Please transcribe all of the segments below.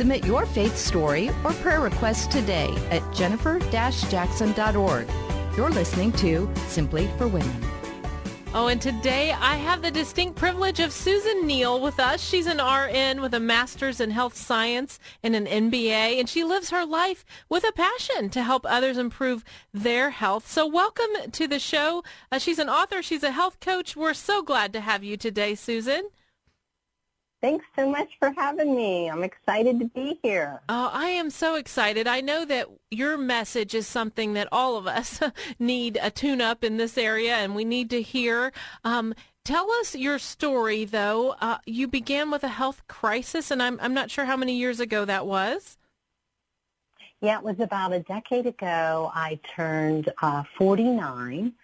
Submit your faith story or prayer request today at jennifer-jackson.org. You're listening to Simply for Women. Oh, and today I have the distinct privilege of Susan Neal with us. She's an RN with a master's in health science and an MBA, and she lives her life with a passion to help others improve their health. So, welcome to the show. Uh, she's an author, she's a health coach. We're so glad to have you today, Susan. Thanks so much for having me. I'm excited to be here. Oh, I am so excited. I know that your message is something that all of us need a tune up in this area and we need to hear. Um, tell us your story, though. Uh, you began with a health crisis, and I'm, I'm not sure how many years ago that was. Yeah, it was about a decade ago. I turned uh, 49,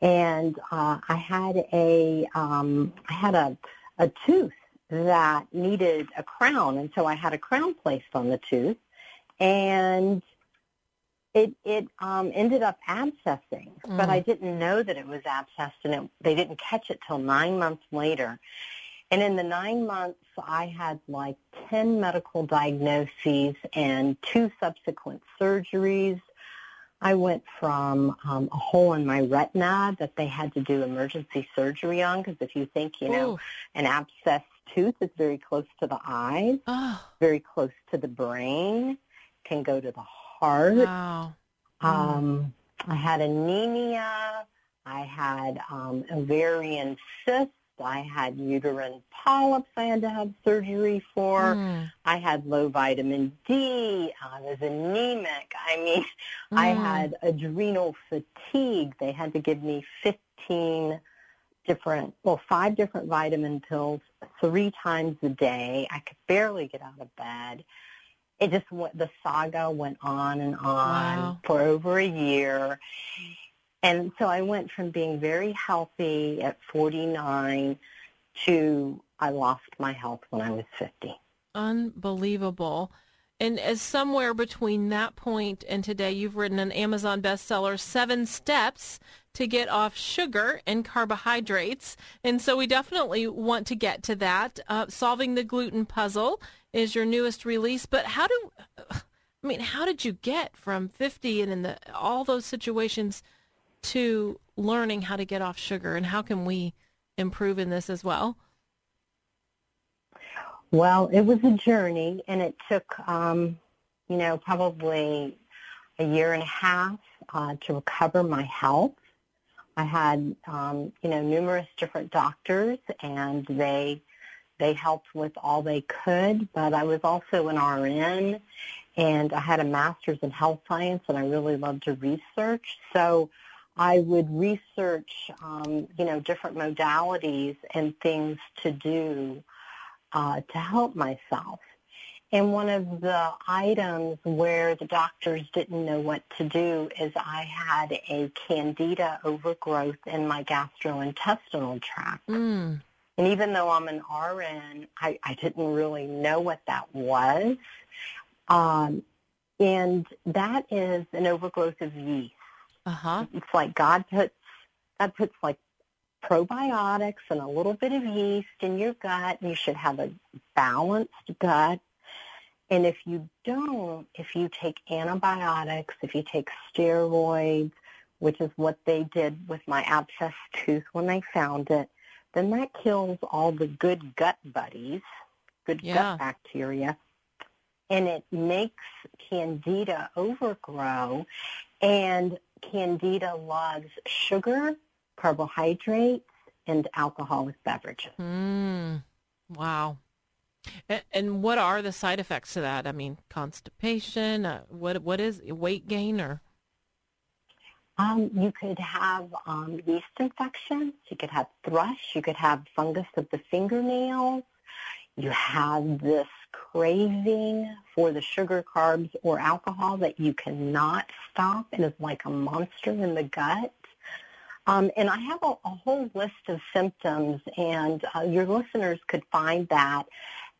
and uh, I had a um, I had a a tooth that needed a crown, and so I had a crown placed on the tooth, and it it um, ended up abscessing, mm. but I didn't know that it was abscessed, and it, they didn't catch it till nine months later. And in the nine months, I had like ten medical diagnoses and two subsequent surgeries. I went from um, a hole in my retina that they had to do emergency surgery on because if you think, you know, Ooh. an abscess tooth is very close to the eyes, oh. very close to the brain, can go to the heart. Wow. Um, I had anemia. I had um, ovarian cysts. I had uterine polyps I had to have surgery for. Mm. I had low vitamin D. I was anemic. I mean, mm. I had adrenal fatigue. They had to give me 15 different, well, five different vitamin pills three times a day. I could barely get out of bed. It just went, the saga went on and on wow. for over a year. And so I went from being very healthy at 49 to I lost my health when I was 50. Unbelievable. And as somewhere between that point and today, you've written an Amazon bestseller, Seven Steps to Get Off Sugar and Carbohydrates. And so we definitely want to get to that. Uh, Solving the Gluten Puzzle is your newest release. But how do, I mean, how did you get from 50 and in the, all those situations to learning how to get off sugar? And how can we improve in this as well? Well, it was a journey, and it took, um, you know, probably a year and a half uh, to recover my health. I had, um, you know, numerous different doctors, and they they helped with all they could. But I was also an RN, and I had a master's in health science, and I really loved to research. So I would research, um, you know, different modalities and things to do uh, to help myself. And one of the items where the doctors didn't know what to do is I had a candida overgrowth in my gastrointestinal tract. Mm. And even though I'm an RN, I, I didn't really know what that was. Um, and that is an overgrowth of yeast. Uh-huh. It's like God puts God puts like probiotics and a little bit of yeast in your gut. You should have a balanced gut. And if you don't, if you take antibiotics, if you take steroids, which is what they did with my abscess tooth when they found it, then that kills all the good gut buddies, good yeah. gut bacteria, and it makes candida overgrow. And candida loves sugar carbohydrates, and alcoholic beverages. Mm, wow. And, and, what are the side effects to that? I mean, constipation. Uh, what what is weight gain or? Um, you could have um, yeast infections. You could have thrush. You could have fungus of the fingernails. You have this craving for the sugar, carbs, or alcohol that you cannot stop and is like a monster in the gut. Um, and I have a, a, whole list of symptoms, and uh, your listeners could find that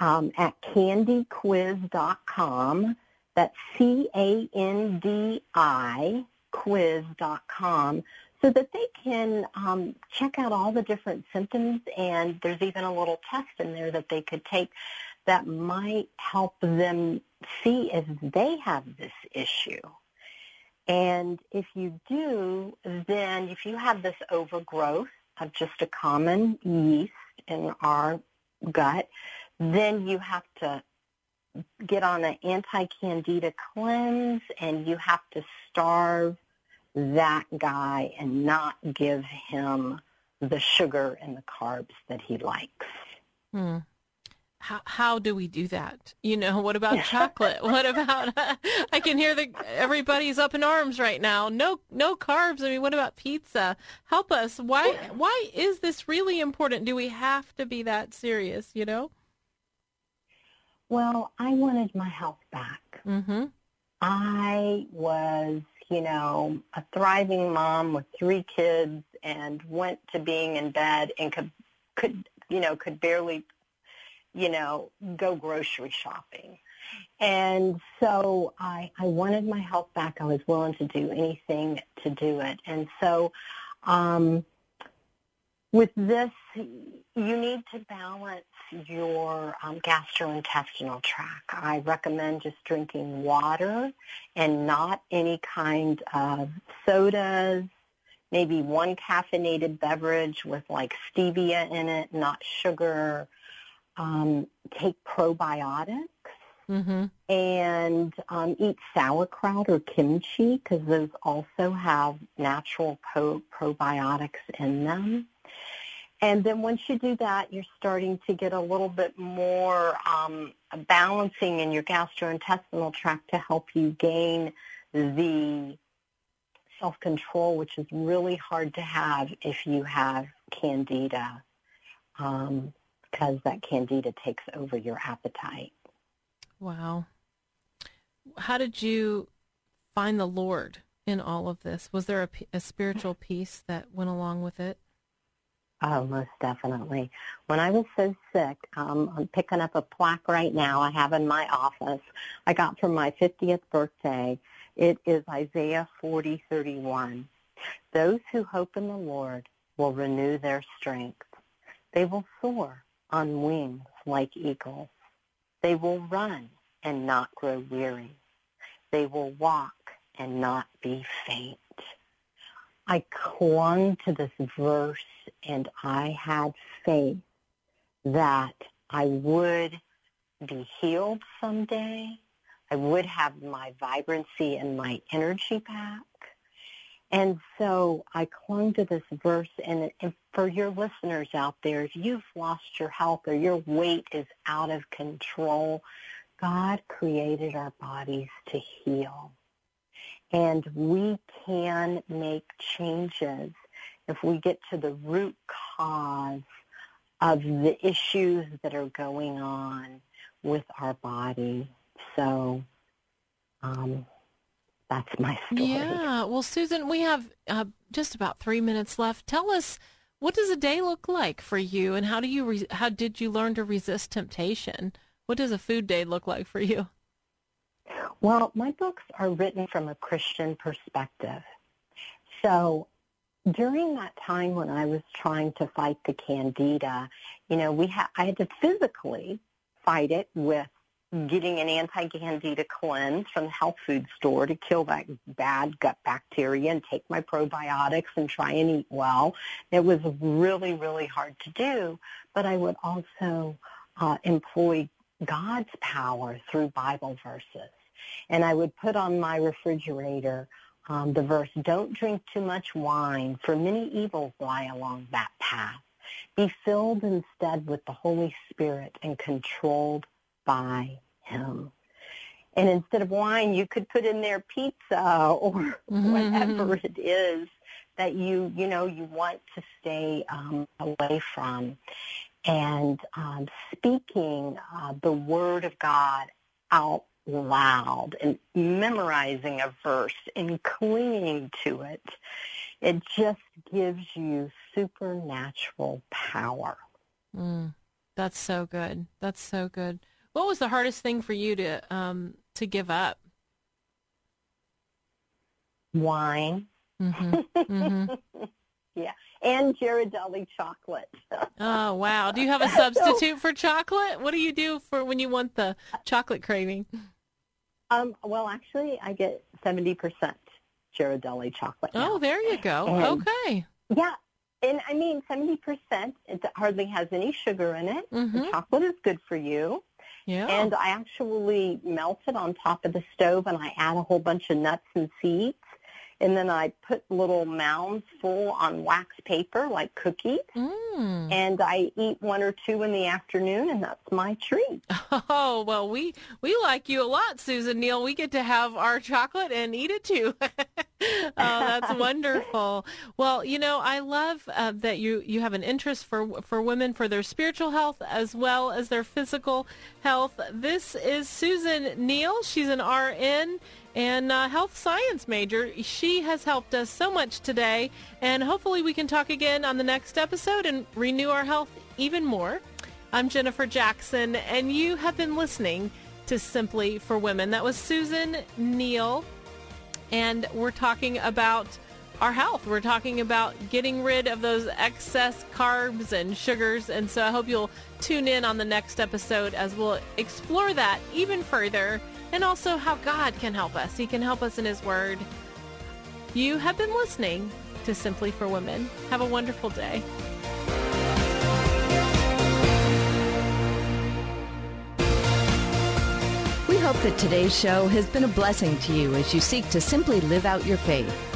um, at candyquiz.com. That's C-A-N-D-I quiz.com so that they can um, check out all the different symptoms and there's even a little test in there that they could take that might help them see if they have this issue. And if you do, then if you have this overgrowth of just a common yeast in our gut, then you have to get on an anti-candida cleanse and you have to starve that guy and not give him the sugar and the carbs that he likes. Hmm. How, how do we do that? You know, what about chocolate? what about I can hear that everybody's up in arms right now. No no carbs. I mean, what about pizza? Help us. Why why is this really important? Do we have to be that serious, you know? Well, I wanted my health back. Mhm. I was you know, a thriving mom with three kids and went to being in bed and could, could, you know, could barely, you know, go grocery shopping. And so I, I wanted my health back. I was willing to do anything to do it. And so, um, with this, you need to balance your um, gastrointestinal tract. I recommend just drinking water and not any kind of sodas, maybe one caffeinated beverage with like stevia in it, not sugar. Um, take probiotics. Mm-hmm. And um, eat sauerkraut or kimchi because those also have natural pro- probiotics in them. And then once you do that, you're starting to get a little bit more um, balancing in your gastrointestinal tract to help you gain the self-control, which is really hard to have if you have candida, um, because that candida takes over your appetite. Wow. How did you find the Lord in all of this? Was there a, a spiritual peace that went along with it? Oh, most definitely. When I was so sick, um, I'm picking up a plaque right now I have in my office. I got for my 50th birthday. It is Isaiah 40:31. Those who hope in the Lord will renew their strength. They will soar on wings like eagles. They will run and not grow weary. They will walk and not be faint. I clung to this verse and I had faith that I would be healed someday. I would have my vibrancy and my energy back. And so I clung to this verse. And, and for your listeners out there, if you've lost your health or your weight is out of control, God created our bodies to heal. And we can make changes if we get to the root cause of the issues that are going on with our body. So um, that's my story. Yeah. Well, Susan, we have uh, just about three minutes left. Tell us what does a day look like for you, and how do you re- how did you learn to resist temptation? What does a food day look like for you? Well, my books are written from a Christian perspective. So during that time when I was trying to fight the candida, you know, we ha- I had to physically fight it with getting an anti-candida cleanse from the health food store to kill that bad gut bacteria and take my probiotics and try and eat well. It was really, really hard to do, but I would also uh, employ God's power through Bible verses. And I would put on my refrigerator um, the verse, don't drink too much wine, for many evils lie along that path. Be filled instead with the Holy Spirit and controlled by him. And instead of wine, you could put in there pizza or mm-hmm. whatever it is that you, you know, you want to stay um, away from. and um, speaking uh, the Word of God out loud and memorizing a verse and clinging to it, it just gives you supernatural power. Mm, that's so good. That's so good. What was the hardest thing for you to um, to give up? Wine. Mm-hmm. Mm-hmm. yeah, and Ghirardelli chocolate. oh wow! Do you have a substitute for chocolate? What do you do for when you want the chocolate craving? Um, well, actually, I get seventy percent Ghirardelli chocolate. Now. Oh, there you go. And, okay. Yeah, and I mean seventy percent. It hardly has any sugar in it. Mm-hmm. The chocolate is good for you. Yeah. And I actually melt it on top of the stove, and I add a whole bunch of nuts and seeds and then I put little mounds full on wax paper like cookies. Mm. And I eat one or two in the afternoon, and that's my treat. Oh well, we we like you a lot, Susan Neal. We get to have our chocolate and eat it too. oh, that's wonderful. Well, you know, I love uh, that you you have an interest for for women for their spiritual health as well as their physical health. This is Susan Neal. She's an RN and uh, health science major. She has helped us so much today, and hopefully we can talk again on the next episode and renew our health even more. I'm Jennifer Jackson, and you have been listening to Simply for Women. That was Susan Neal, and we're talking about our health. We're talking about getting rid of those excess carbs and sugars, and so I hope you'll tune in on the next episode as we'll explore that even further and also how God can help us. He can help us in His Word. You have been listening to Simply for Women. Have a wonderful day. We hope that today's show has been a blessing to you as you seek to simply live out your faith.